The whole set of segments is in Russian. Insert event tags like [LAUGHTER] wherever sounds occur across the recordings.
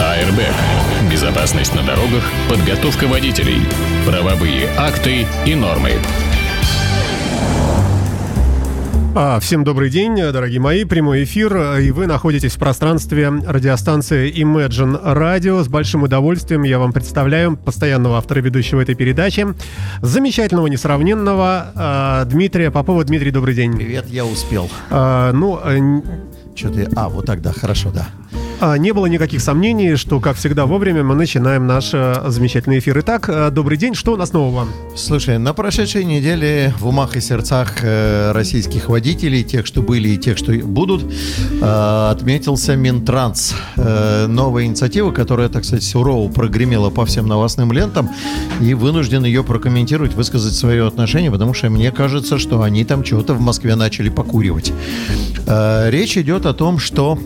АРБ. Безопасность на дорогах, подготовка водителей, правовые акты и нормы. А, Всем добрый день, дорогие мои. Прямой эфир, и вы находитесь в пространстве радиостанции Imagine Radio. С большим удовольствием я вам представляю постоянного автора ведущего этой передачи, замечательного, несравненного а, Дмитрия Попова. Дмитрий, добрый день. Привет, я успел. А, ну, э, Что ты? А, вот тогда, хорошо, да. А, не было никаких сомнений, что, как всегда, вовремя мы начинаем наш э, замечательный эфир. Итак, э, добрый день. Что у нас нового? Слушай, на прошедшей неделе в умах и сердцах э, российских водителей, тех, что были и тех, что будут, отметился Минтранс. Новая инициатива, которая, так сказать, сурово прогремела по всем новостным лентам, и вынужден ее прокомментировать, высказать свое отношение, потому что мне кажется, что они там чего-то в Москве начали покуривать. Речь идет о том, что...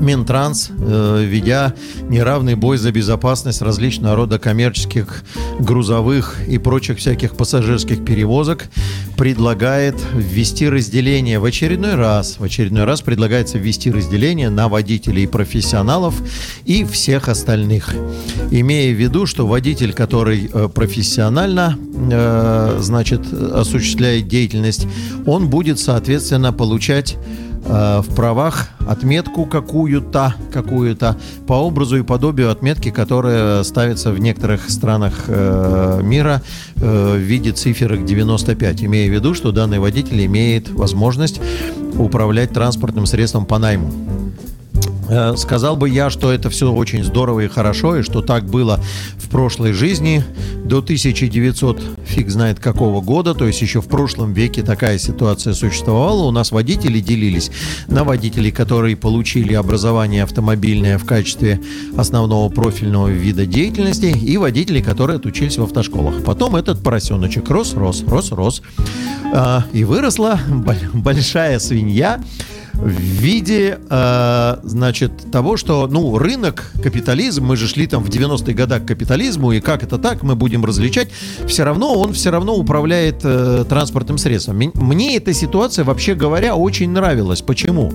Минтранс, э, ведя неравный бой за безопасность различного рода коммерческих, грузовых и прочих всяких пассажирских перевозок, предлагает ввести разделение в очередной раз, в очередной раз предлагается ввести разделение на водителей и профессионалов и всех остальных. Имея в виду, что водитель, который э, профессионально, э, значит, осуществляет деятельность, он будет, соответственно, получать э, в правах отметку какую-то, какую-то по образу и подобию отметки, которая ставится в некоторых странах э, мира э, в виде циферок 95, имея в виду, что данный водитель имеет возможность управлять транспортным средством по найму. Э, Сказал бы я, что это все очень здорово и хорошо, и что так было в прошлой жизни до 1900, фиг знает какого года, то есть еще в прошлом веке такая ситуация существовала. У нас водители делились на водителей, которые получили образование автомобильное в качестве основного профильного вида деятельности, и водителей, которые отучились в автошколах. Потом этот поросеночек рос, рос, рос, рос, а, и выросла боль- большая свинья, в виде, э, значит, того, что, ну, рынок, капитализм, мы же шли там в 90-е годы к капитализму, и как это так, мы будем различать, все равно он все равно управляет э, транспортным средством. Мне эта ситуация, вообще говоря, очень нравилась. Почему?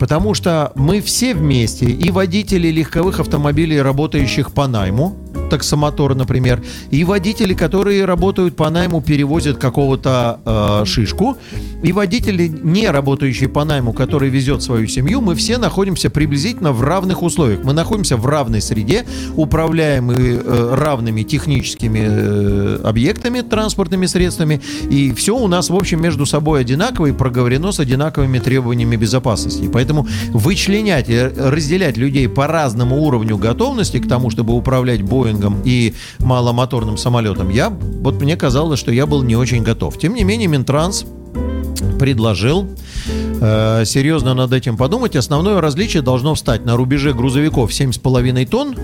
Потому что мы все вместе, и водители легковых автомобилей, работающих по найму, таксомотор, например, и водители, которые работают по найму, перевозят какого-то э, шишку, и водители, не работающие по найму, который везет свою семью, мы все находимся приблизительно в равных условиях. Мы находимся в равной среде, управляемы э, равными техническими э, объектами, транспортными средствами, и все у нас, в общем, между собой одинаково и проговорено с одинаковыми требованиями безопасности. Поэтому вычленять и разделять людей по разному уровню готовности к тому, чтобы управлять Боингом и маломоторным самолетом, я, вот мне казалось, что я был не очень готов. Тем не менее, Минтранс предложил э, серьезно над этим подумать. Основное различие должно встать на рубеже грузовиков 7,5 тонн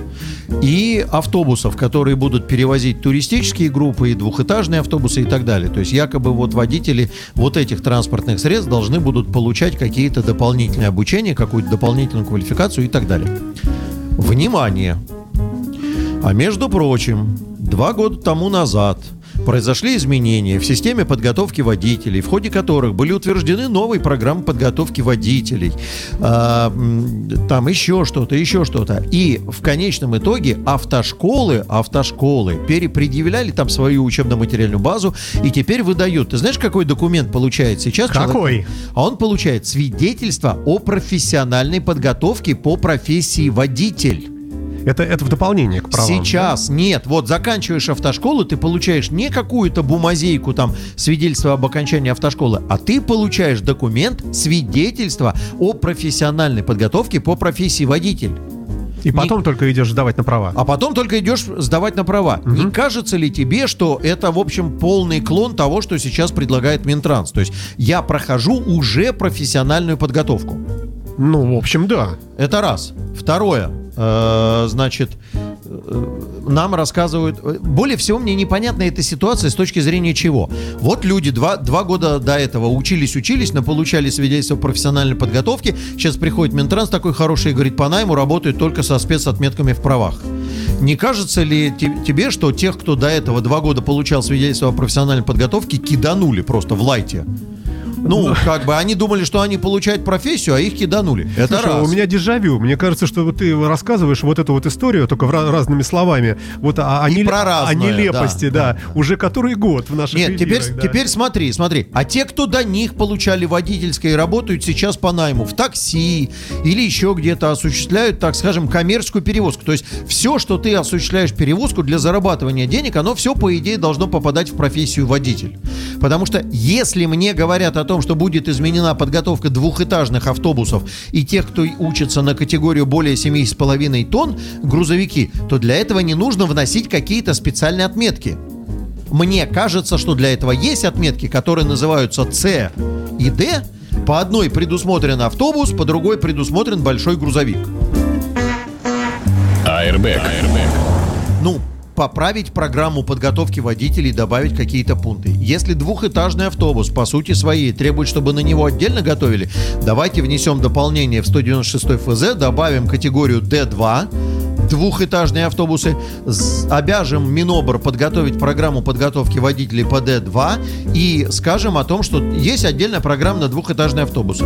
и автобусов, которые будут перевозить туристические группы и двухэтажные автобусы и так далее. То есть якобы вот водители вот этих транспортных средств должны будут получать какие-то дополнительные обучения, какую-то дополнительную квалификацию и так далее. Внимание! А между прочим, два года тому назад произошли изменения в системе подготовки водителей, в ходе которых были утверждены новые программы подготовки водителей, а, там еще что-то, еще что-то. И в конечном итоге автошколы, автошколы перепредъявляли там свою учебно-материальную базу и теперь выдают. Ты знаешь, какой документ получает сейчас? человек? Какой? А он получает свидетельство о профессиональной подготовке по профессии водитель. Это, это в дополнение к правам. Сейчас нет. Вот заканчиваешь автошколу, ты получаешь не какую-то бумазейку, там, свидетельство об окончании автошколы, а ты получаешь документ, свидетельство о профессиональной подготовке по профессии водитель. И потом только идешь сдавать на права. А потом только идешь сдавать на права. Не кажется ли тебе, что это, в общем, полный клон того, что сейчас предлагает Минтранс? То есть я прохожу уже профессиональную подготовку. Ну, в общем, да. Это раз. Второе. Э, значит, э, нам рассказывают... э, Более всего мне непонятна эта ситуация с точки зрения чего. Вот люди два, два года до этого учились-учились, получали свидетельство профессиональной подготовки. Сейчас приходит Минтранс такой хороший и говорит, по найму работают только со спецотметками в правах. Не кажется ли те- тебе, что тех, кто до этого два года получал свидетельство о профессиональной подготовке, киданули просто в лайте? Ну, как бы они думали, что они получают профессию, а их киданули. Это Слушай, раз. у меня дежавю. Мне кажется, что вот ты рассказываешь вот эту вот историю, только в разными словами. Вот о, о, И неле- про о разное, нелепости, да, да, Уже который год в наших Нет, теперь, да. теперь смотри, смотри. А те, кто до них получали водительское и работают сейчас по найму в такси или еще где-то осуществляют, так скажем, коммерческую перевозку. То есть все, что ты осуществляешь перевозку для зарабатывания денег, оно все, по идее, должно попадать в профессию водитель. Потому что если мне говорят о том, что будет изменена подготовка двухэтажных автобусов и тех, кто учится на категорию более 7,5 тонн грузовики, то для этого не нужно вносить какие-то специальные отметки. Мне кажется, что для этого есть отметки, которые называются С и Д. По одной предусмотрен автобус, по другой предусмотрен большой грузовик. Airbag. Ну, поправить программу подготовки водителей, добавить какие-то пункты. Если двухэтажный автобус по сути своей требует, чтобы на него отдельно готовили, давайте внесем дополнение в 196 ФЗ, добавим категорию D2, двухэтажные автобусы, обяжем Минобр подготовить программу подготовки водителей по D2 и скажем о том, что есть отдельная программа на двухэтажные автобусы.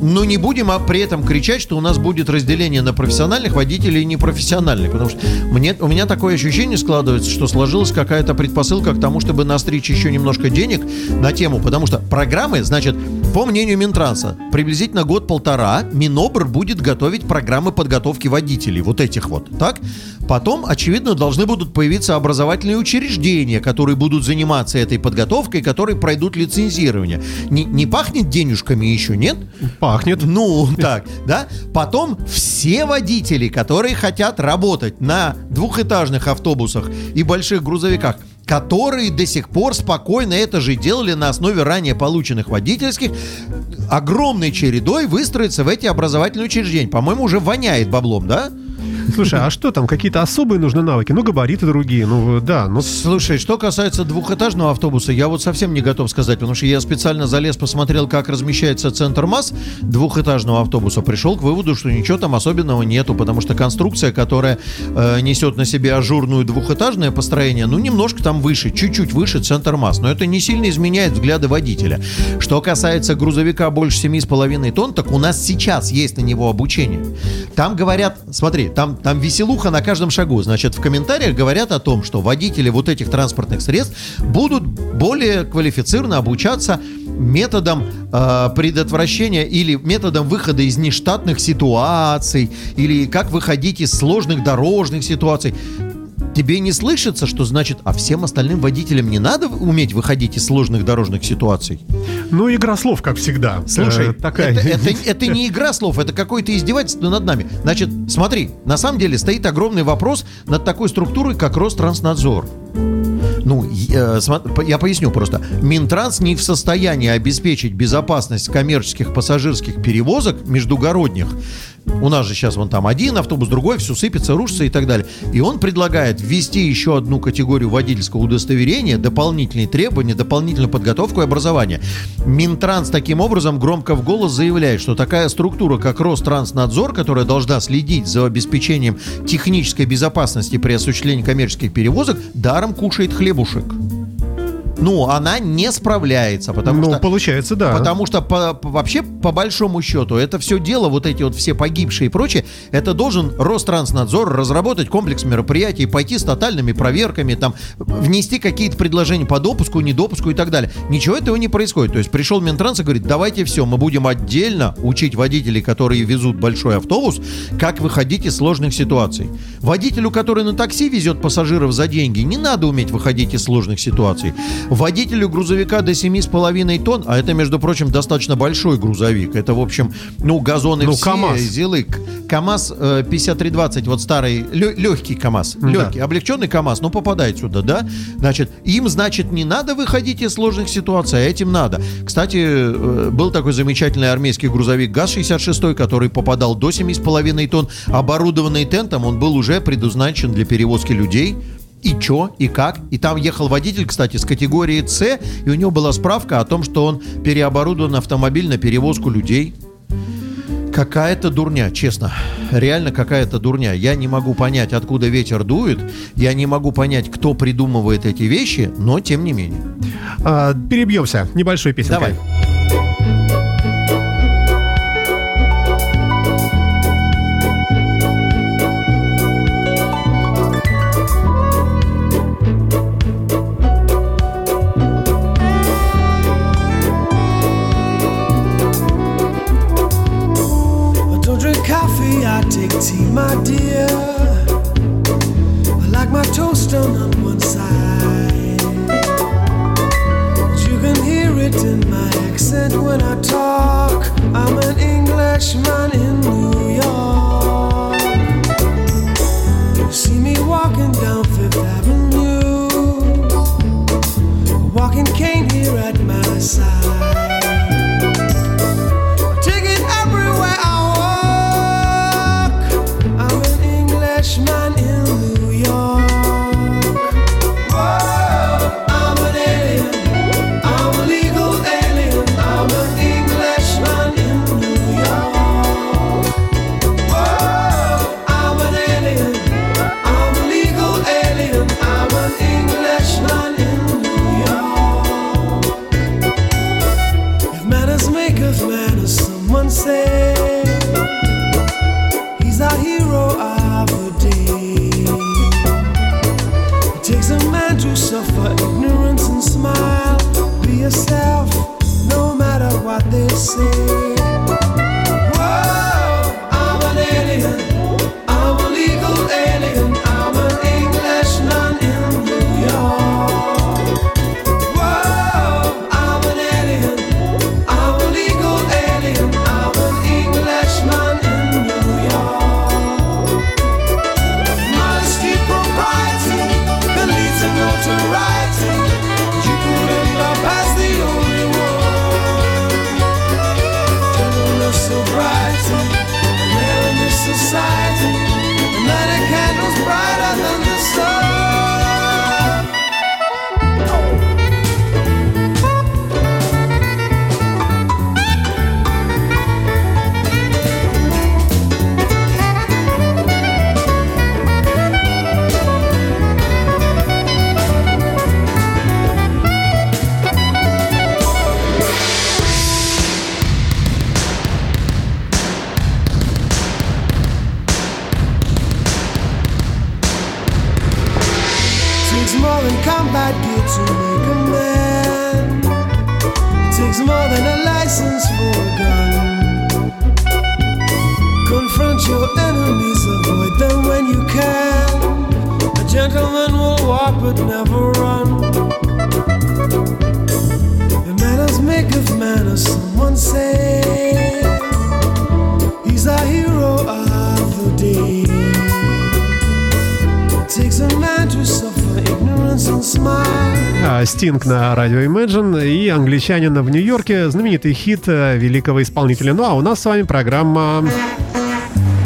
Но не будем а при этом кричать, что у нас будет разделение на профессиональных водителей и непрофессиональных. Потому что мне, у меня такое ощущение складывается, что сложилась какая-то предпосылка к тому, чтобы настричь еще немножко денег на тему. Потому что программы, значит, по мнению Минтранса, приблизительно год-полтора Минобр будет готовить программы подготовки водителей. Вот этих вот. Так? Потом, очевидно, должны будут появиться образовательные учреждения, которые будут заниматься этой подготовкой, которые пройдут лицензирование. Не, не пахнет денежками еще, нет? Пахнет. Ну, так, да. Потом все водители, которые хотят работать на двухэтажных автобусах и больших грузовиках, которые до сих пор спокойно это же делали на основе ранее полученных водительских, огромной чередой выстроятся в эти образовательные учреждения. По-моему, уже воняет баблом, да? Слушай, а что там? Какие-то особые нужны навыки? Ну, габариты другие. Ну, да. Ну, Слушай, что касается двухэтажного автобуса, я вот совсем не готов сказать, потому что я специально залез, посмотрел, как размещается центр масс двухэтажного автобуса, пришел к выводу, что ничего там особенного нету, потому что конструкция, которая э, несет на себе ажурную двухэтажное построение, ну, немножко там выше, чуть-чуть выше центр масс, но это не сильно изменяет взгляды водителя. Что касается грузовика больше 7,5 тонн, так у нас сейчас есть на него обучение. Там говорят, смотри, там, там веселуха на каждом шагу. Значит, в комментариях говорят о том, что водители вот этих транспортных средств будут более квалифицированно обучаться методом э, предотвращения или методом выхода из нештатных ситуаций, или как выходить из сложных дорожных ситуаций. Тебе не слышится, что значит, а всем остальным водителям не надо уметь выходить из сложных дорожных ситуаций? ну, игра слов, как всегда. Слушай, Э, такая. это, это- [LAUGHS] это не игра слов, это какое-то издевательство над нами. Значит, смотри, на самом деле стоит огромный вопрос над такой структурой, как Ространснадзор. Ну, э, я поясню просто. Минтранс не в состоянии обеспечить безопасность коммерческих пассажирских перевозок междугородних. У нас же сейчас вон там один автобус, другой, все сыпется, рушится и так далее. И он предлагает ввести еще одну категорию водительского удостоверения, дополнительные требования, дополнительную подготовку и образование. Минтранс таким образом громко в голос заявляет, что такая структура, как Ространснадзор, которая должна следить за обеспечением технической безопасности при осуществлении коммерческих перевозок, даром кушает хлебушек. Ну, она не справляется, потому ну, что... получается, да. Потому что по- по- вообще, по большому счету, это все дело, вот эти вот все погибшие и прочее, это должен Ространснадзор разработать комплекс мероприятий, пойти с тотальными проверками, там, внести какие-то предложения по допуску, недопуску и так далее. Ничего этого не происходит. То есть пришел Минтранс и говорит, давайте все, мы будем отдельно учить водителей, которые везут большой автобус, как выходить из сложных ситуаций. Водителю, который на такси везет пассажиров за деньги, не надо уметь выходить из сложных ситуаций. Водителю грузовика до 7,5 тонн, а это, между прочим, достаточно большой грузовик. Это, в общем, ну, газоны Ну, все, КамАЗ. зилы. К- КамАЗ э, 5320, вот старый, лё- легкий КамАЗ. Да. Легкий, облегченный КамАЗ, ну, попадает сюда, да? Значит, им, значит, не надо выходить из сложных ситуаций, а этим надо. Кстати, э, был такой замечательный армейский грузовик ГАЗ-66, который попадал до 7,5 тонн, оборудованный тентом, он был уже предназначен для перевозки людей. И чё, и как. И там ехал водитель, кстати, с категории С, и у него была справка о том, что он переоборудован автомобиль на перевозку людей. Какая-то дурня, честно. Реально какая-то дурня. Я не могу понять, откуда ветер дует. Я не могу понять, кто придумывает эти вещи, но тем не менее. А, перебьемся. Небольшой песенкой. Давай. I tea, my dear. I like my toast done on one side. You can hear it in my accent when I talk. I'm an Englishman Oh. Стинг на радио Imagine и англичанин в Нью-Йорке. Знаменитый хит э, великого исполнителя. Ну а у нас с вами программа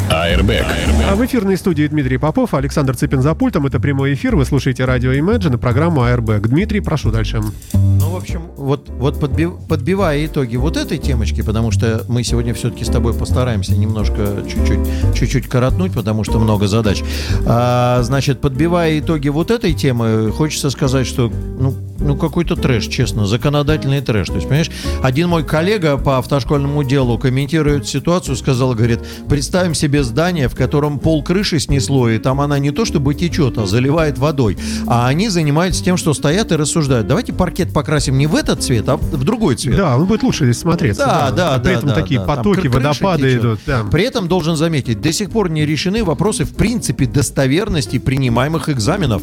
Airbag. А в эфирной студии Дмитрий Попов, Александр Цыпин за пультом. Это прямой эфир. Вы слушаете радио Imagine и программу Airbag. Дмитрий, прошу дальше. Ну, в общем, вот, вот подби- подбивая итоги вот этой темочки, потому что мы сегодня все-таки с тобой постараемся немножко чуть-чуть, чуть-чуть коротнуть, потому что много задач. А, значит, подбивая итоги вот этой темы, хочется сказать, что ну, ну какой-то трэш, честно, законодательный трэш. То есть, понимаешь, один мой коллега по автошкольному делу комментирует ситуацию, сказал, говорит, представим себе здание, в котором пол крыши снесло, и там она не то чтобы течет, а заливает водой. А они занимаются тем, что стоят и рассуждают. Давайте паркет покрасим не в этот цвет, а в другой цвет. Да, он будет лучше здесь смотреться. Да, да, А При да, этом да, такие да. Там потоки, крыша водопады течет. идут. да. При этом должен заметить, до сих пор не решены вопросы в принципе достоверности принимаемых экзаменов.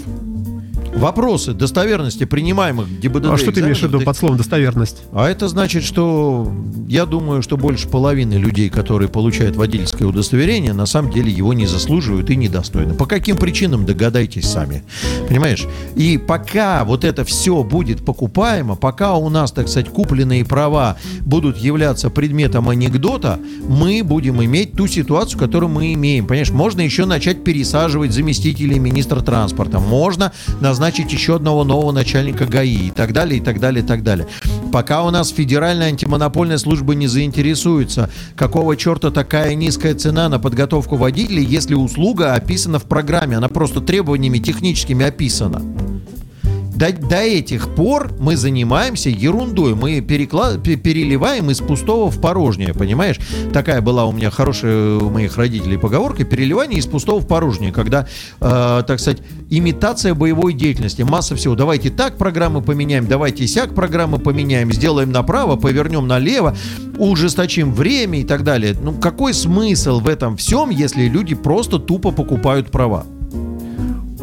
Вопросы достоверности принимаемых ГИБДД А что ты имеешь в виду под словом достоверность? а это значит, что я думаю, что больше половины людей, которые получают водительское удостоверение, на самом деле его не заслуживают и недостойны. По каким причинам, догадайтесь сами. Понимаешь? И пока вот это все будет покупаемо, пока у нас, так сказать, купленные права будут являться предметом анекдота, мы будем иметь ту ситуацию, которую мы имеем. Понимаешь, можно еще начать пересаживать заместителей министра транспорта, можно назначить еще одного нового начальника ГАИ и так далее, и так далее, и так далее. Пока у нас федеральная антимонопольная служба не заинтересуется, какого черта такая низкая цена на подготовку водителей, если услуга описана в программе, она просто требованиями техническими описана. До, до этих пор мы занимаемся ерундой. Мы перекла- пе- переливаем из пустого в порожнее, понимаешь? Такая была у меня хорошая у моих родителей поговорка. Переливание из пустого в порожнее. Когда, э, так сказать, имитация боевой деятельности. Масса всего. Давайте так программы поменяем, давайте сяк программы поменяем, сделаем направо, повернем налево, ужесточим время и так далее. Ну, какой смысл в этом всем, если люди просто тупо покупают права?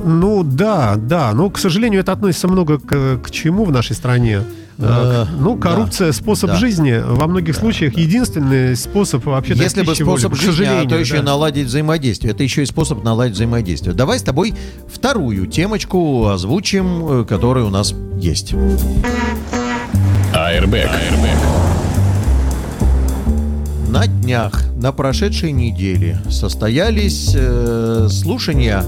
Ну да, да. Но, к сожалению, это относится много к, к чему в нашей стране. Э, ну, коррупция, способ да. жизни во многих случаях единственный способ вообще Если бы способ к жизни, а то еще да. и наладить взаимодействие. Это еще и способ наладить взаимодействие. Давай с тобой вторую темочку озвучим, э, которая у нас есть. Airbag. На днях, на прошедшей неделе состоялись э, слушания,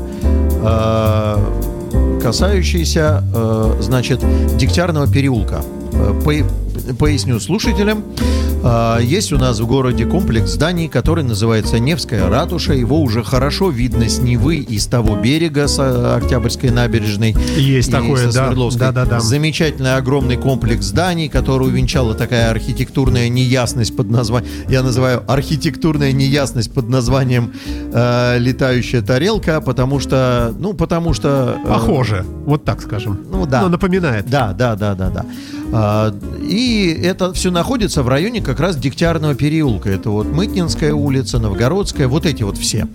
э, касающиеся, э, значит, Дегтярного переулка. Э, по- поясню слушателям. Э, есть у нас в городе комплекс зданий, который называется Невская ратуша. Его уже хорошо видно с Невы и с того берега, с э, Октябрьской набережной. Есть такое, со да. Свердловской. Да-да-да. Замечательный огромный комплекс зданий, который увенчала такая архитектурная неясность под названием, я называю архитектурная неясность под названием э, летающая тарелка, потому что, ну, потому что... э, Похоже, вот так скажем. Ну, да. Ну, напоминает. Да, да, да, да, да. А, и это все находится в районе как раз Дегтярного переулка. Это вот Мытнинская улица, Новгородская, вот эти вот все.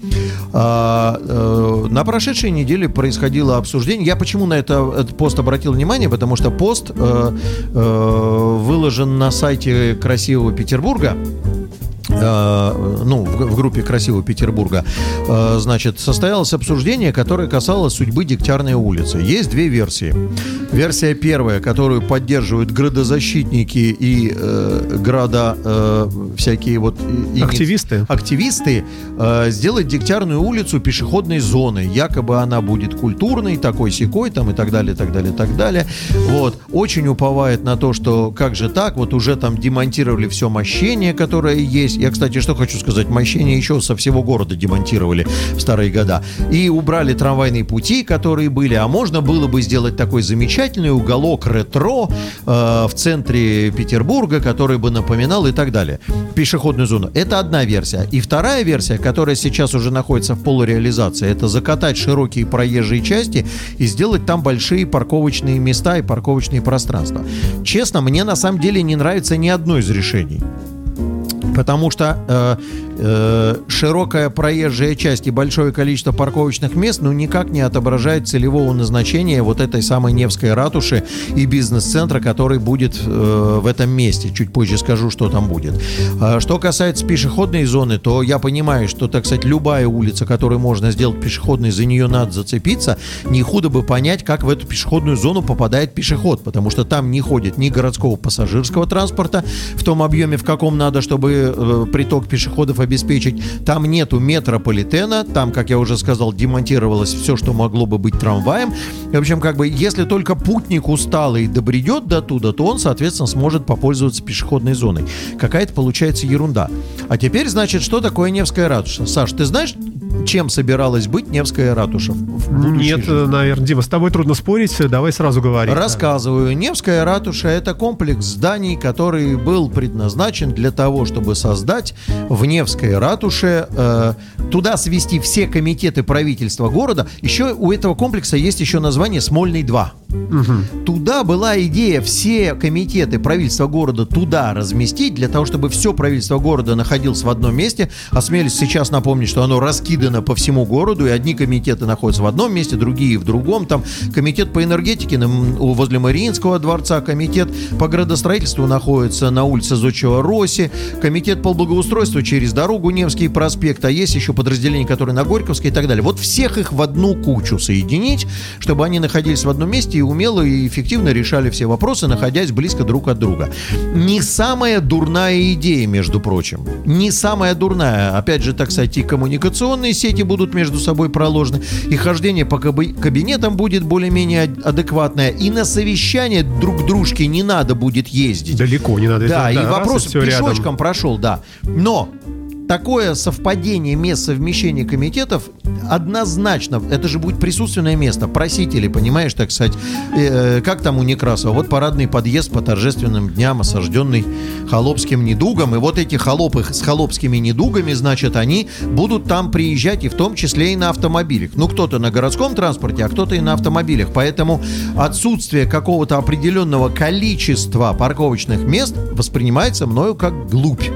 А, э, на прошедшей неделе происходило обсуждение. Я почему на это, этот пост обратил внимание? Потому что пост э, э, выложен на сайте Красивого Петербурга ну, в, группе Красивого Петербурга, э, значит, состоялось обсуждение, которое касалось судьбы Дегтярной улицы. Есть две версии. Версия первая, которую поддерживают градозащитники и э, града э, всякие вот... и- Активисты. активисты э, сделать Дегтярную улицу пешеходной зоной. Якобы она будет культурной, такой секой там и так далее, так далее, так далее. Вот. Очень уповает на то, что как же так, вот уже там демонтировали все мощение, которое есть. Я, кстати, что хочу сказать, мощение еще со всего города демонтировали в старые года. И убрали трамвайные пути, которые были. А можно было бы сделать такой замечательный уголок ретро э, в центре Петербурга, который бы напоминал и так далее. Пешеходную зону. Это одна версия. И вторая версия, которая сейчас уже находится в полуреализации, это закатать широкие проезжие части и сделать там большие парковочные места и парковочные пространства. Честно, мне на самом деле не нравится ни одно из решений. Потому что э, э, широкая проезжая часть и большое количество парковочных мест ну никак не отображает целевого назначения вот этой самой Невской ратуши и бизнес-центра, который будет э, в этом месте. Чуть позже скажу, что там будет. А что касается пешеходной зоны, то я понимаю, что, так сказать, любая улица, которую можно сделать пешеходной, за нее надо зацепиться. Не худо бы понять, как в эту пешеходную зону попадает пешеход, потому что там не ходит ни городского пассажирского транспорта в том объеме, в каком надо, чтобы э, приток пешеходов обеспечить. Там нету метрополитена, там, как я уже сказал, демонтировалось все, что могло бы быть трамваем. В общем, как бы, если только путник усталый добредет до туда, то он, соответственно, сможет попользоваться пешеходной зоной. Какая-то получается ерунда. А теперь, значит, что такое Невская ратуша? Саш, ты знаешь, чем собиралась быть Невская ратуша? Нет, жизни? наверное, Дима, с тобой трудно спорить, давай сразу говорить. Рассказываю. Невская ратуша – это комплекс зданий, который был предназначен для того, чтобы создать в Невской ратуше, э, туда свести все комитеты правительства города. Еще у этого комплекса есть еще название «Смольный-2». Туда была идея все комитеты правительства города туда разместить, для того, чтобы все правительство города находилось в одном месте. Осмелюсь сейчас напомнить, что оно раскидано по всему городу, и одни комитеты находятся в одном месте, другие в другом. Там комитет по энергетике возле Мариинского дворца, комитет по градостроительству находится на улице Зодчего Роси, комитет по благоустройству через дорогу Невский проспект, а есть еще подразделения, которые на Горьковской и так далее. Вот всех их в одну кучу соединить, чтобы они находились в одном месте и умело и эффективно решали все вопросы, находясь близко друг от друга. Не самая дурная идея, между прочим. Не самая дурная. Опять же, так сказать, и коммуникационные сети будут между собой проложены, и хождение по каби- кабинетам будет более-менее ад- адекватное, и на совещание друг дружке не надо будет ездить. Далеко не надо. Да, Это- и раз, вопрос всё рядом. пешочком прошел, да. Но такое совпадение мест совмещения комитетов однозначно, это же будет присутственное место, просители, понимаешь, так сказать, э, как там у Некрасова, вот парадный подъезд по торжественным дням, осажденный холопским недугом, и вот эти холопы с холопскими недугами, значит, они будут там приезжать, и в том числе и на автомобилях. Ну, кто-то на городском транспорте, а кто-то и на автомобилях, поэтому отсутствие какого-то определенного количества парковочных мест воспринимается мною как глупь.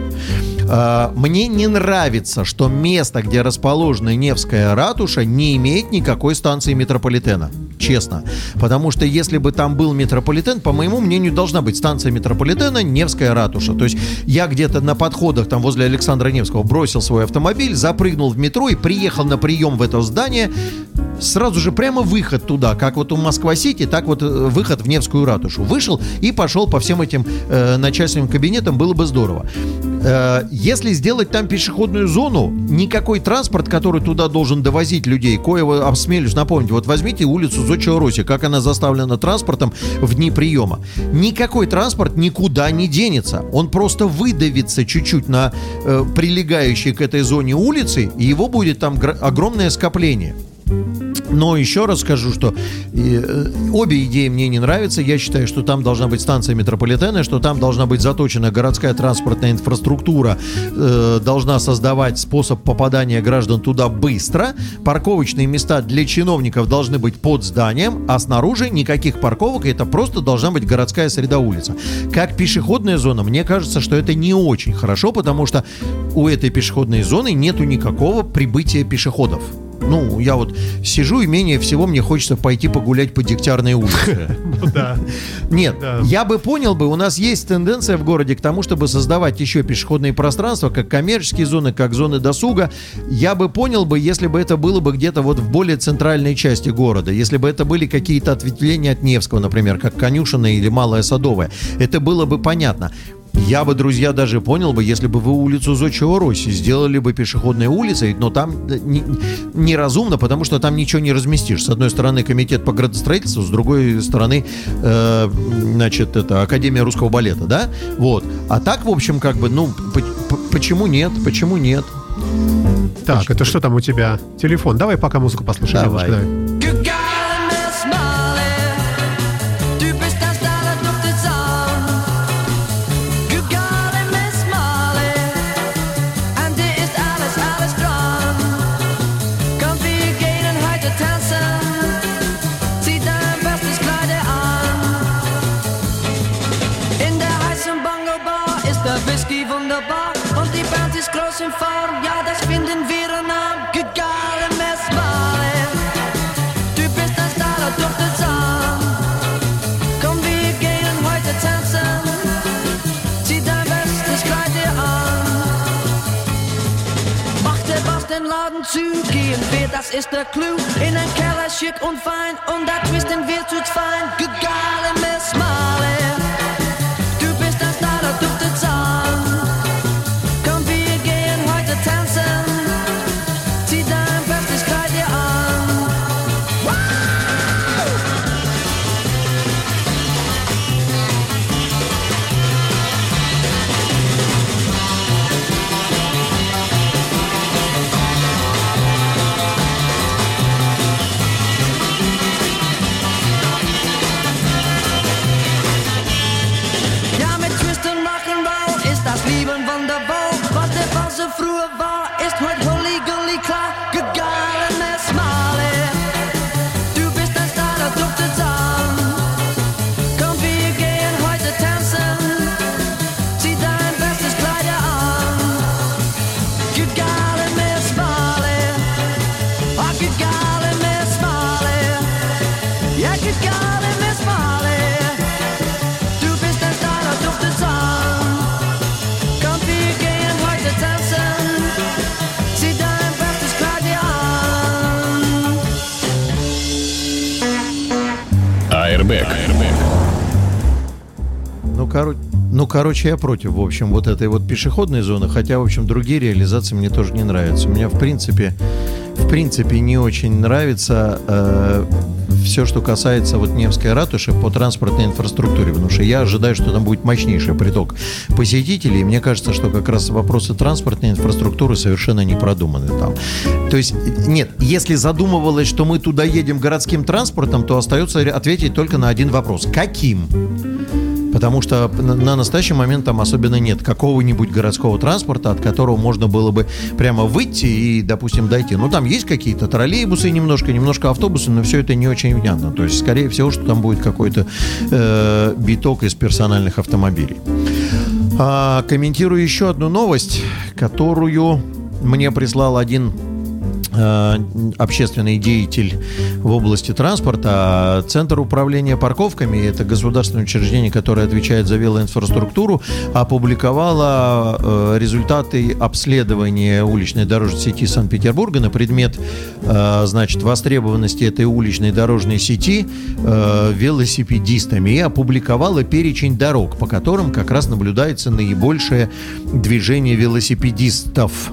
Э, Мне не нравится, что место, где расположена Невская ратуша, не имеет никакой станции метрополитена. Честно. Потому что если бы там был метрополитен, по моему мнению, должна быть станция метрополитена Невская ратуша. То есть я где-то на подходах там возле Александра Невского бросил свой автомобиль, запрыгнул в метро и приехал на прием в это здание. Сразу же прямо выход туда, как вот у Москва-Сити, так вот э, выход в Невскую ратушу. Вышел и пошел по всем этим э, начальственным кабинетам, было бы здорово. Э, если сделать там пешеходную зону, никакой транспорт, который туда должен довозить людей, коего обсмелюсь напомнить, вот возьмите улицу Зодчего Роси, как она заставлена транспортом в дни приема. Никакой транспорт никуда не денется. Он просто выдавится чуть-чуть на э, прилегающей к этой зоне улицы, и его будет там гр- огромное скопление. Но еще раз скажу, что э, обе идеи мне не нравятся. Я считаю, что там должна быть станция метрополитена, что там должна быть заточена городская транспортная инфраструктура, э, должна создавать способ попадания граждан туда быстро. Парковочные места для чиновников должны быть под зданием, а снаружи никаких парковок, это просто должна быть городская среда улица. Как пешеходная зона, мне кажется, что это не очень хорошо, потому что у этой пешеходной зоны нету никакого прибытия пешеходов. Ну, я вот сижу, и менее всего мне хочется пойти погулять по Дегтярной улице. [LAUGHS] Ну. Нет, я бы понял бы, у нас есть тенденция в городе к тому, чтобы создавать еще пешеходные пространства, как коммерческие зоны, как зоны досуга. Я бы понял бы, если бы это было бы где-то вот в более центральной части города, если бы это были какие-то ответвления от Невского, например, как Конюшина или Малая Садовая. Это было бы понятно. Я бы, друзья, даже понял бы, если бы вы улицу Зодчего Росси сделали бы пешеходной улицей, но там э, не- неразумно, потому что там ничего не разместишь. С одной стороны комитет по градостроительству, с другой стороны, э, значит, это Академия русского балета, да? Вот. А так, в общем, как бы, ну, п- п- почему нет? Почему нет? Так, это что там у тебя? Телефон. Давай пока музыку послушаем. Давай. немножко, давай. Das ist der Clou. In ein Keller schick und fein und da twisten wir zu fein. Короче, ну, короче, я против, в общем, вот этой вот пешеходной зоны, хотя, в общем, другие реализации мне тоже не нравятся. Мне, в принципе, в принципе, не очень нравится э, все, что касается вот Невской ратуши по транспортной инфраструктуре, потому что я ожидаю, что там будет мощнейший приток посетителей, и мне кажется, что как раз вопросы транспортной инфраструктуры совершенно не продуманы там. То есть, нет, если задумывалось, что мы туда едем городским транспортом, то остается ответить только на один вопрос. Каким? Потому что на, на настоящий момент там особенно нет какого-нибудь городского транспорта, от которого можно было бы прямо выйти и, допустим, дойти. Ну, там есть какие-то троллейбусы немножко, немножко автобусы, но все это не очень внятно. То есть, скорее всего, что там будет какой-то э, биток из персональных автомобилей. А, комментирую еще одну новость, которую мне прислал один общественный деятель в области транспорта. Центр управления парковками, это государственное учреждение, которое отвечает за велоинфраструктуру, опубликовало э, результаты обследования уличной дорожной сети Санкт-Петербурга на предмет, э, значит, востребованности этой уличной дорожной сети э, велосипедистами и опубликовало перечень дорог, по которым как раз наблюдается наибольшее движение велосипедистов.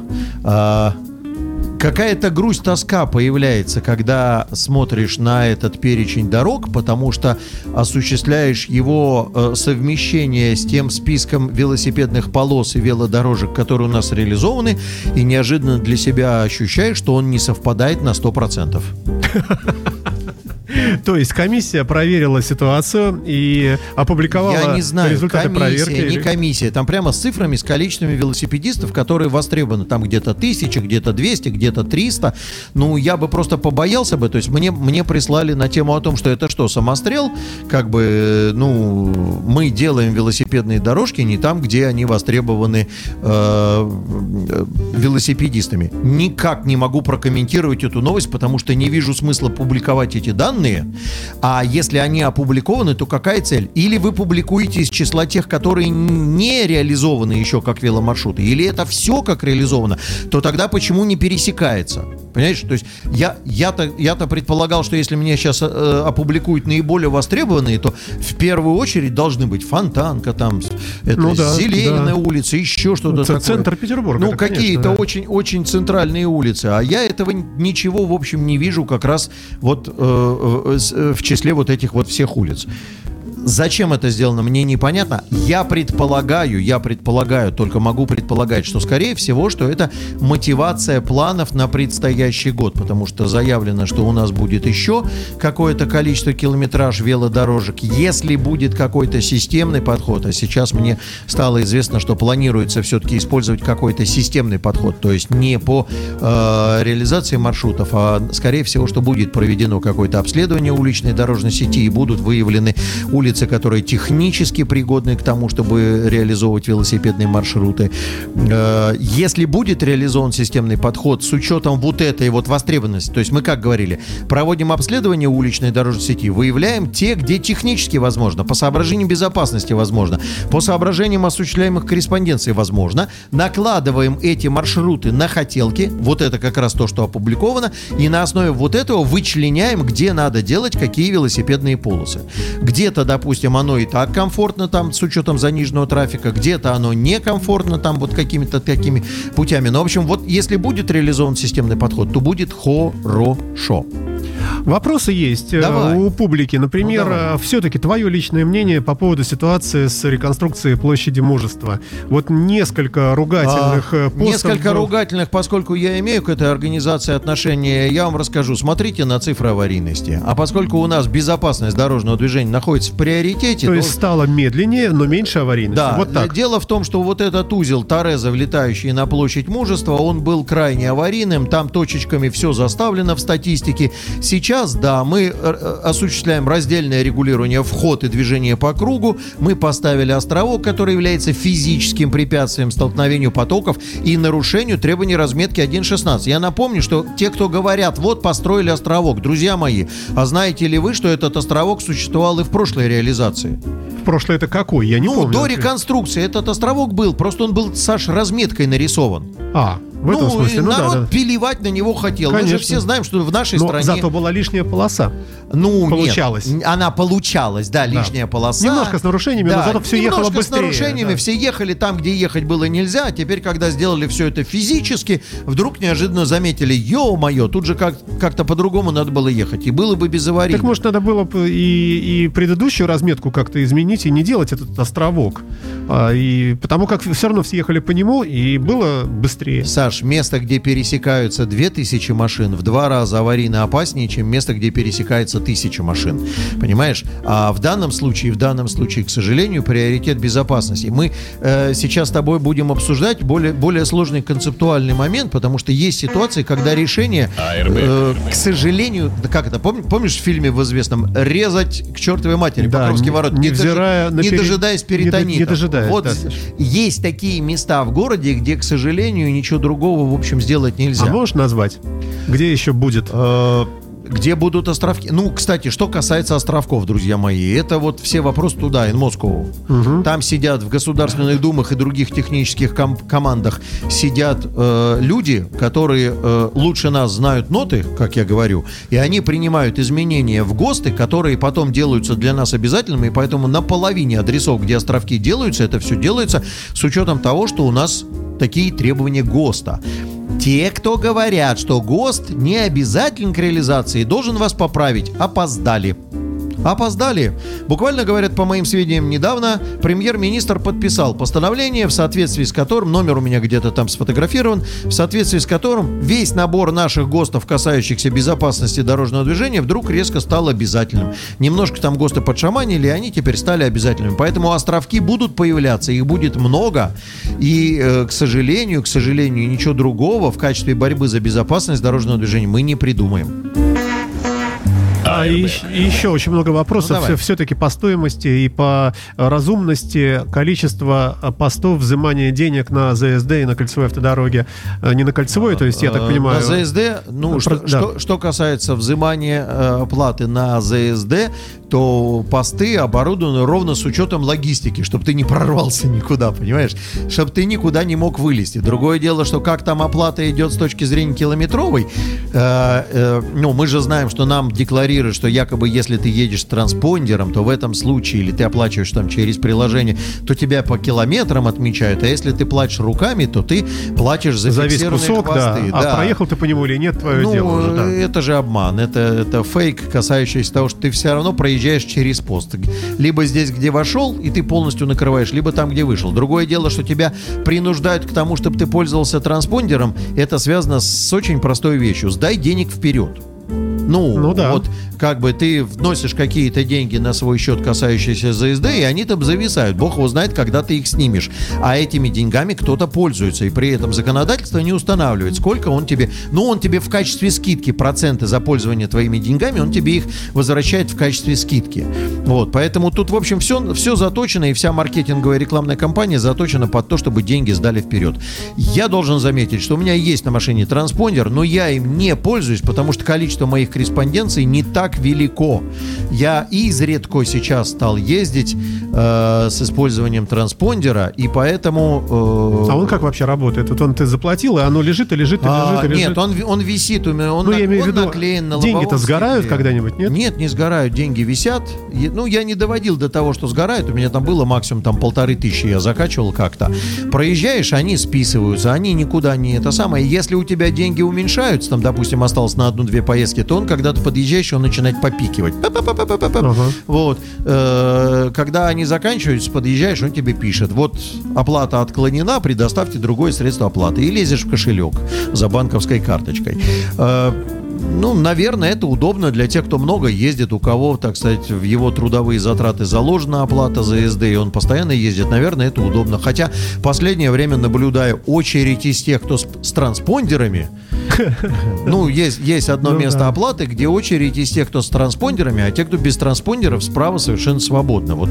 Какая-то грусть, тоска появляется, когда смотришь на этот перечень дорог, потому что осуществляешь его э, совмещение с тем списком велосипедных полос и велодорожек, которые у нас реализованы, и неожиданно для себя ощущаешь, что он не совпадает на 100%. [LAUGHS] [LAUGHS] То есть комиссия проверила ситуацию и опубликовала Я не знаю, результаты комиссия, проверки. не комиссия. Там прямо с цифрами, с количествами велосипедистов, которые востребованы. Там где-то тысяча, где-то 200, где-то 300. Ну, я бы просто побоялся бы. То есть мне, мне прислали на тему о том, что это что, самострел? Как бы, э, ну, мы делаем велосипедные дорожки не там, где они востребованы э, э, велосипедистами. Никак не могу прокомментировать эту новость, потому что не вижу смысла публиковать эти данные. А если они опубликованы, то какая цель? Или вы публикуете из числа тех, которые не реализованы еще как веломаршруты, или это все как реализовано, то тогда почему не пересекается? Понимаешь? То есть я, я-то, я-то предполагал, что если мне сейчас э, опубликуют наиболее востребованные, то в первую очередь должны быть Фонтанка, там, это Ну да, Зеленая да. улица, еще что-то Ц- такое. центр Петербурга, Ну, это, какие-то да. очень, очень центральные улицы. А я этого ничего, в общем, не вижу как раз вот э, э, э, в числе вот этих вот всех улиц. Зачем это сделано, мне непонятно. Я предполагаю, я предполагаю, только могу предполагать, что скорее всего, что это мотивация планов на предстоящий год, потому что заявлено, что у нас будет еще какое-то количество километраж велодорожек. Если будет какой-то системный подход, а сейчас мне стало известно, что планируется все-таки использовать какой-то системный подход, то есть не по э, реализации маршрутов, а скорее всего, что будет проведено какое-то обследование уличной дорожной сети и будут выявлены улицы, которые технически пригодны к тому, чтобы реализовывать велосипедные маршруты. Э, Если будет реализован системный подход с учетом вот этой вот востребованности, то есть мы как говорили, проводим обследование уличной дорожной сети, выявляем те, где технически возможно, по соображениям безопасности возможно, по соображениям осуществляемых корреспонденций возможно, накладываем эти маршруты на хотелки, вот это как раз то, что опубликовано, и на основе вот этого вычленяем, где надо делать какие велосипедные полосы. Где-то, допустим, оно и так комфортно там с учетом заниженного трафика, где-то оно некомфортно там вот какими-то такими путями. Но, в общем, вот если будет реализован системный подход, то будет хорошо. Вопросы есть э, Давай. у публики. Например, Ну, давай. все-таки твое личное мнение по поводу ситуации с реконструкцией площади мужества. Вот несколько ругательных э, А, постов Несколько ругательных, поскольку я имею к этой организации отношение, я вам расскажу. Смотрите на цифры аварийности. А поскольку у нас безопасность дорожного движения находится в приоритете, То то- есть стало медленнее, но меньше аварийности. да, Вот так. дело в том, что вот этот узел Тореза, влетающий на площадь мужества, он был крайне аварийным, там точечками все заставлено в статистике. Сейчас, да, мы э, э, осуществляем раздельное регулирование вход и движение по кругу, мы поставили островок, который является физическим препятствием столкновению потоков и нарушению требований разметки 1.16. Я напомню, что те, кто говорят, вот построили островок, друзья мои, а знаете ли вы, что этот островок существовал и в прошлой реализации? В прошлое это какой? Я не ну, помню. до реконструкции этот островок был, просто он был, Саш, разметкой нарисован. А, в этом ну, смысле, и ну да, народ да. пилевать на него хотел. Мы же Конечно. все знаем, что в нашей Но стране... зато была лишняя полоса. Ну, Получалось. Нет, она получалась, да, лишняя полоса. Немножко с нарушениями, но зато ехало немножко быстрее, с нарушениями, да. все ехали там, где ехать было нельзя. А теперь, когда сделали все это физически, вдруг неожиданно заметили, ё-моё, тут же как- как-то по-другому надо было ехать. И было бы без аварий. Так может надо было бы и, и предыдущую разметку как-то изменить и не делать этот островок. А, и потому как все равно все ехали по нему, и было быстрее. Саш, место, где пересекаются 2000 машин, в два раза аварийно опаснее, чем место, где пересекается 1000 машин. Понимаешь? А в данном случае, в данном случае, к сожалению, приоритет безопасности. Мы э, сейчас с тобой будем обсуждать более, более сложный концептуальный момент, потому что есть ситуации, когда решение, АРБ. э, к сожалению, да как это, помни- помнишь в фильме в известном «Резать к чертовой матери» Да, Покровский не- ворот, невзирая дож- на не пере- дожидаясь не до- не перитонита. дожидаясь, Вот да, есть такие места в городе, где, к сожалению, ничего другого, в общем, сделать нельзя. А можешь назвать? Где еще будет? Где будут островки? Ну, кстати, что касается островков, друзья мои, это вот все вопросы туда, in Moscow. Там сидят в государственных думах и других технических ком- командах сидят э, люди, которые э, лучше нас знают ноты, как я говорю, и они принимают изменения в ГОСТы, которые потом делаются для нас обязательными, и поэтому на половине адресов, где островки делаются, это все делается с учетом того, что у нас такие требования ГОСТа. Те, кто говорят, что ГОСТ не обязателен к реализации, должен вас поправить, опоздали. Опоздали. Буквально, говорят, по моим сведениям, недавно премьер-министр подписал постановление, в соответствии с которым, номер у меня где-то там сфотографирован, в соответствии с которым весь набор наших ГОСТов, касающихся безопасности дорожного движения, вдруг резко стал обязательным. Немножко там ГОСТы подшаманили, и они теперь стали обязательными. Поэтому островки будут появляться, их будет много. И, э, к сожалению, к сожалению, ничего другого в качестве борьбы за безопасность дорожного движения мы не придумаем. А, и, и еще очень много вопросов Ну, все-таки по стоимости и по разумности количества э, постов взимания денег на ЗСД и на кольцевой автодороге. Э, Не на кольцевой, то есть, я так Э, понимаю... На ЗСД, ну, Про- что, да. что, что касается взимания э, платы на ЗСД, то посты оборудованы ровно с учетом логистики, чтобы ты не прорвался никуда, понимаешь? Чтобы ты никуда не мог вылезти. Другое дело, что как там оплата идет с точки зрения километровой, э, э, ну, мы же знаем, что нам декларируют, что якобы если ты едешь с транспондером, то в этом случае, или ты оплачиваешь там через приложение, то тебя по километрам отмечают, а если ты платишь руками, то ты платишь за, за весь кусок, да. хвосты. А проехал ты по нему или нет, твое Ну, дело уже, да. это же обман, это, это фейк, касающийся того, что ты все равно проезжаешь через пост. Либо здесь, где вошел, и ты полностью накрываешь, либо там, где вышел. Другое дело, что тебя принуждают к тому, чтобы ты пользовался транспондером, это связано с очень простой вещью. Сдай денег вперед. Ну, Ну да. вот как бы ты вносишь какие-то деньги на свой счет, касающиеся ЗСД, и они там зависают. Бог его знает, когда ты их снимешь. А этими деньгами кто-то пользуется, и при этом законодательство не устанавливает, сколько он тебе... Ну, он тебе в качестве скидки проценты за пользование твоими деньгами, он тебе их возвращает в качестве скидки. Вот, поэтому тут, в общем, все, все заточено, и вся маркетинговая рекламная кампания заточена под то, чтобы деньги сдали вперед. Я должен заметить, что у меня есть на машине транспондер, но я им не пользуюсь, потому что количество моих корреспонденций не так велико. Я изредка сейчас стал ездить э, с использованием транспондера, и поэтому... э, А он как вообще работает? Вот он ты заплатил, и оно лежит и лежит и а, лежит и лежит. Нет, он, он висит у меня, он, Ну, на- я имею он виду, наклеен на деньги-то сгорают когда-нибудь, нет? Нет, не сгорают, деньги висят. Ну, я не доводил до того, что сгорают. У меня там было максимум там полторы тысячи, я закачивал как-то. Проезжаешь, они списываются, они никуда не это самое. Если у тебя деньги уменьшаются, там, допустим, осталось на одну-две поездки, то он, когда ты подъезжаешь, он начинает попикивать. Па-па-па-па-па-па. Ага. Вот. Э, Когда они заканчиваются, подъезжаешь, он тебе пишет. Вот оплата отклонена, предоставьте другое средство оплаты. И лезешь в кошелек за банковской карточкой. Э, Ну, наверное, это удобно для тех, кто много ездит, у кого, так сказать, в его трудовые затраты заложена оплата за СД, и он постоянно ездит. Наверное, это удобно. Хотя последнее время наблюдаю очередь из тех, кто с, с транспондерами. [LAUGHS] Ну, есть, есть одно Ну место да. оплаты, где очередь из тех, кто с транспондерами, а те, кто без транспондеров, справа совершенно свободно. Вот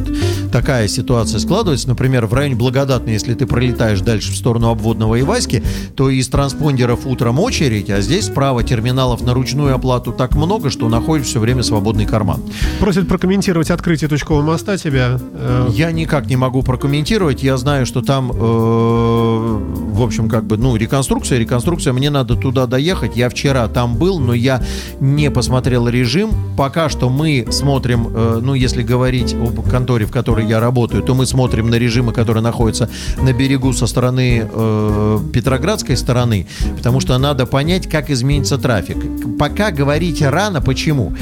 такая ситуация складывается. Например, в районе Благодатной, если ты пролетаешь дальше в сторону обводного Иваськи, то из транспондеров утром очередь, а здесь справа терминалов на ручную оплату так много, что находишь все время свободный карман. Просят прокомментировать открытие точкового моста тебя. Э, Я никак не могу прокомментировать. Я знаю, что там э, в общем, как бы, ну, реконструкция, реконструкция, мне надо туда доехать. Я вчера там был, но я не посмотрел режим. Пока что мы смотрим, э, ну, если говорить об конторе, в которой я работаю, то мы смотрим на режимы, которые находятся на берегу со стороны э, Петроградской стороны, потому что надо понять, как изменится трафик. Пока говорить рано, почему?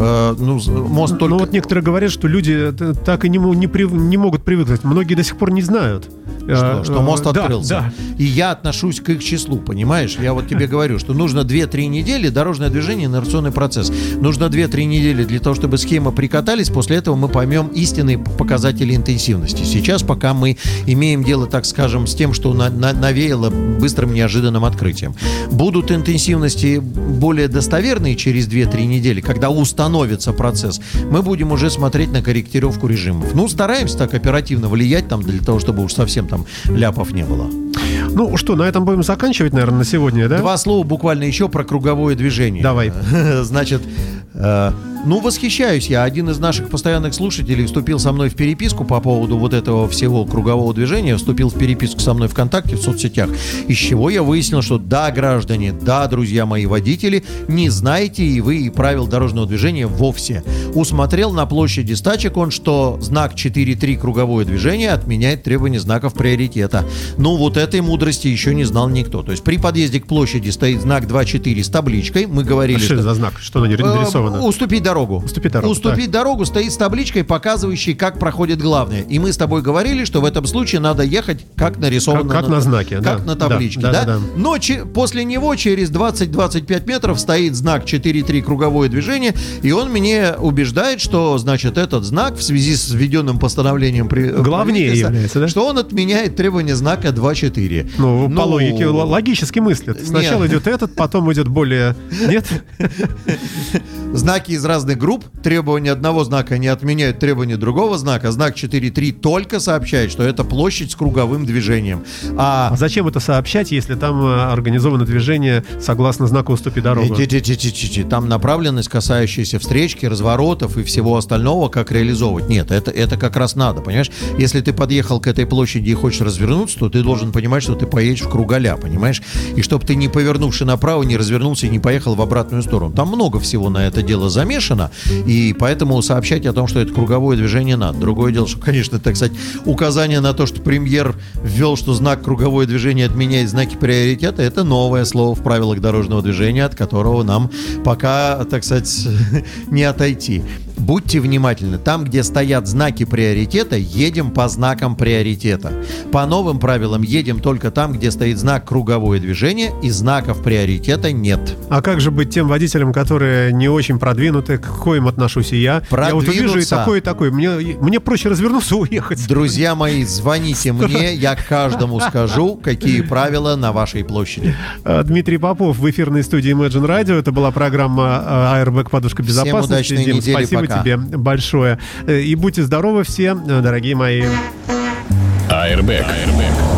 Э, ну, мост только... Ну вот некоторые говорят, что люди т- так и не, не, прив- не могут привыкнуть. Многие до сих пор не знают. Что, Э, что мост да, открылся. Да, И я отношусь к их числу, понимаешь? Я вот тебе [LAUGHS] говорю, что нужно 2-3 недели, дорожное движение, инерционный процесс. Нужно 2-3 недели для того, чтобы схемы прикатались, после этого мы поймем истинные показатели интенсивности. Сейчас пока мы имеем дело, так скажем, с тем, что на- на- навеяло быстрым неожиданным открытием. Будут интенсивности более достоверные через 2-3 недели, когда установится процесс, мы будем уже смотреть на корректировку режимов. Ну, стараемся так оперативно влиять там для того, чтобы уж совсем там ляпов не было. Ну что, на этом будем заканчивать, наверное, на сегодня, да? Два слова буквально еще про круговое движение. Давай. [LAUGHS] Значит, э, ну, восхищаюсь я. Один из наших постоянных слушателей вступил со мной в переписку по поводу вот этого всего кругового движения, вступил в переписку со мной ВКонтакте, в соцсетях, из чего я выяснил, что да, граждане, да, друзья мои водители, не знаете и вы и правил дорожного движения вовсе. Усмотрел на площади стачек он, что знак 4.3 круговое движение отменяет требования знаков приоритета. Ну, вот этой мудрости еще не знал никто. То есть при подъезде к площади стоит знак 2.4 с табличкой. Мы говорили, А что это за знак? Что на ней Э, нарисовано? Уступить дорогу. Уступить дорогу, Уступить дорогу стоит с табличкой, показывающей, как проходит главное. И мы с тобой говорили, что в этом случае надо ехать, как нарисовано. Как- как на знаке, Как да. на табличке, Да, да? да, да, да. Но че- после него через 20-25 метров стоит знак 4.3 круговое движение, и он мне убеждает, что, значит, этот знак в связи с введенным постановлением при- Главнее правительства, является, да? что он отменяет требования знака 2.4. Ну, по Ну, логике, л- логически мыслят. Сначала Нет. идет этот, потом идет более... Нет? [LAUGHS] Знаки из разных групп, требования одного знака не отменяют требования другого знака. Знак 4.3 только сообщает, что это площадь с круговым движением. А А зачем это сообщать, если там э, организовано движение согласно знаку «Уступи дорогу»? Там направленность, касающаяся встречки, разворотов и всего остального, как реализовывать. Нет, это, это как раз надо, понимаешь? Если ты подъехал к этой площади и хочешь развернуться, то ты должен понимать, что ты поедешь в круголя, понимаешь? И чтобы ты не повернувши направо, не развернулся и не поехал в обратную сторону. Там много всего на это дело замешано, и поэтому сообщать о том, что это круговое движение надо. Другое дело, что, конечно, так сказать, указание на то, что премьер ввел, что знак круговое движение отменяет знаки приоритета, это новое слово в правилах дорожного движения, от которого нам пока, так сказать, [LAUGHS] не отойти. Будьте внимательны. Там, где стоят знаки приоритета, едем по знакам приоритета. По новым правилам едем только там, где стоит знак круговое движение, и знаков приоритета нет. А как же быть тем водителям, которые не очень продвинуты, к коим отношусь и я? Я вот увижу и такой, и такой. Мне, мне проще развернуться и уехать. Друзья мои, звоните мне, я каждому скажу, какие правила на вашей площади. А, Дмитрий Попов в эфирной студии Imagine Radio. Это была программа а, Airbag подушка Всем безопасности. удачной Дим, недели, спасибо пока. тебе большое. Э, И будьте здоровы все, э, дорогие мои. Airbag. Bitter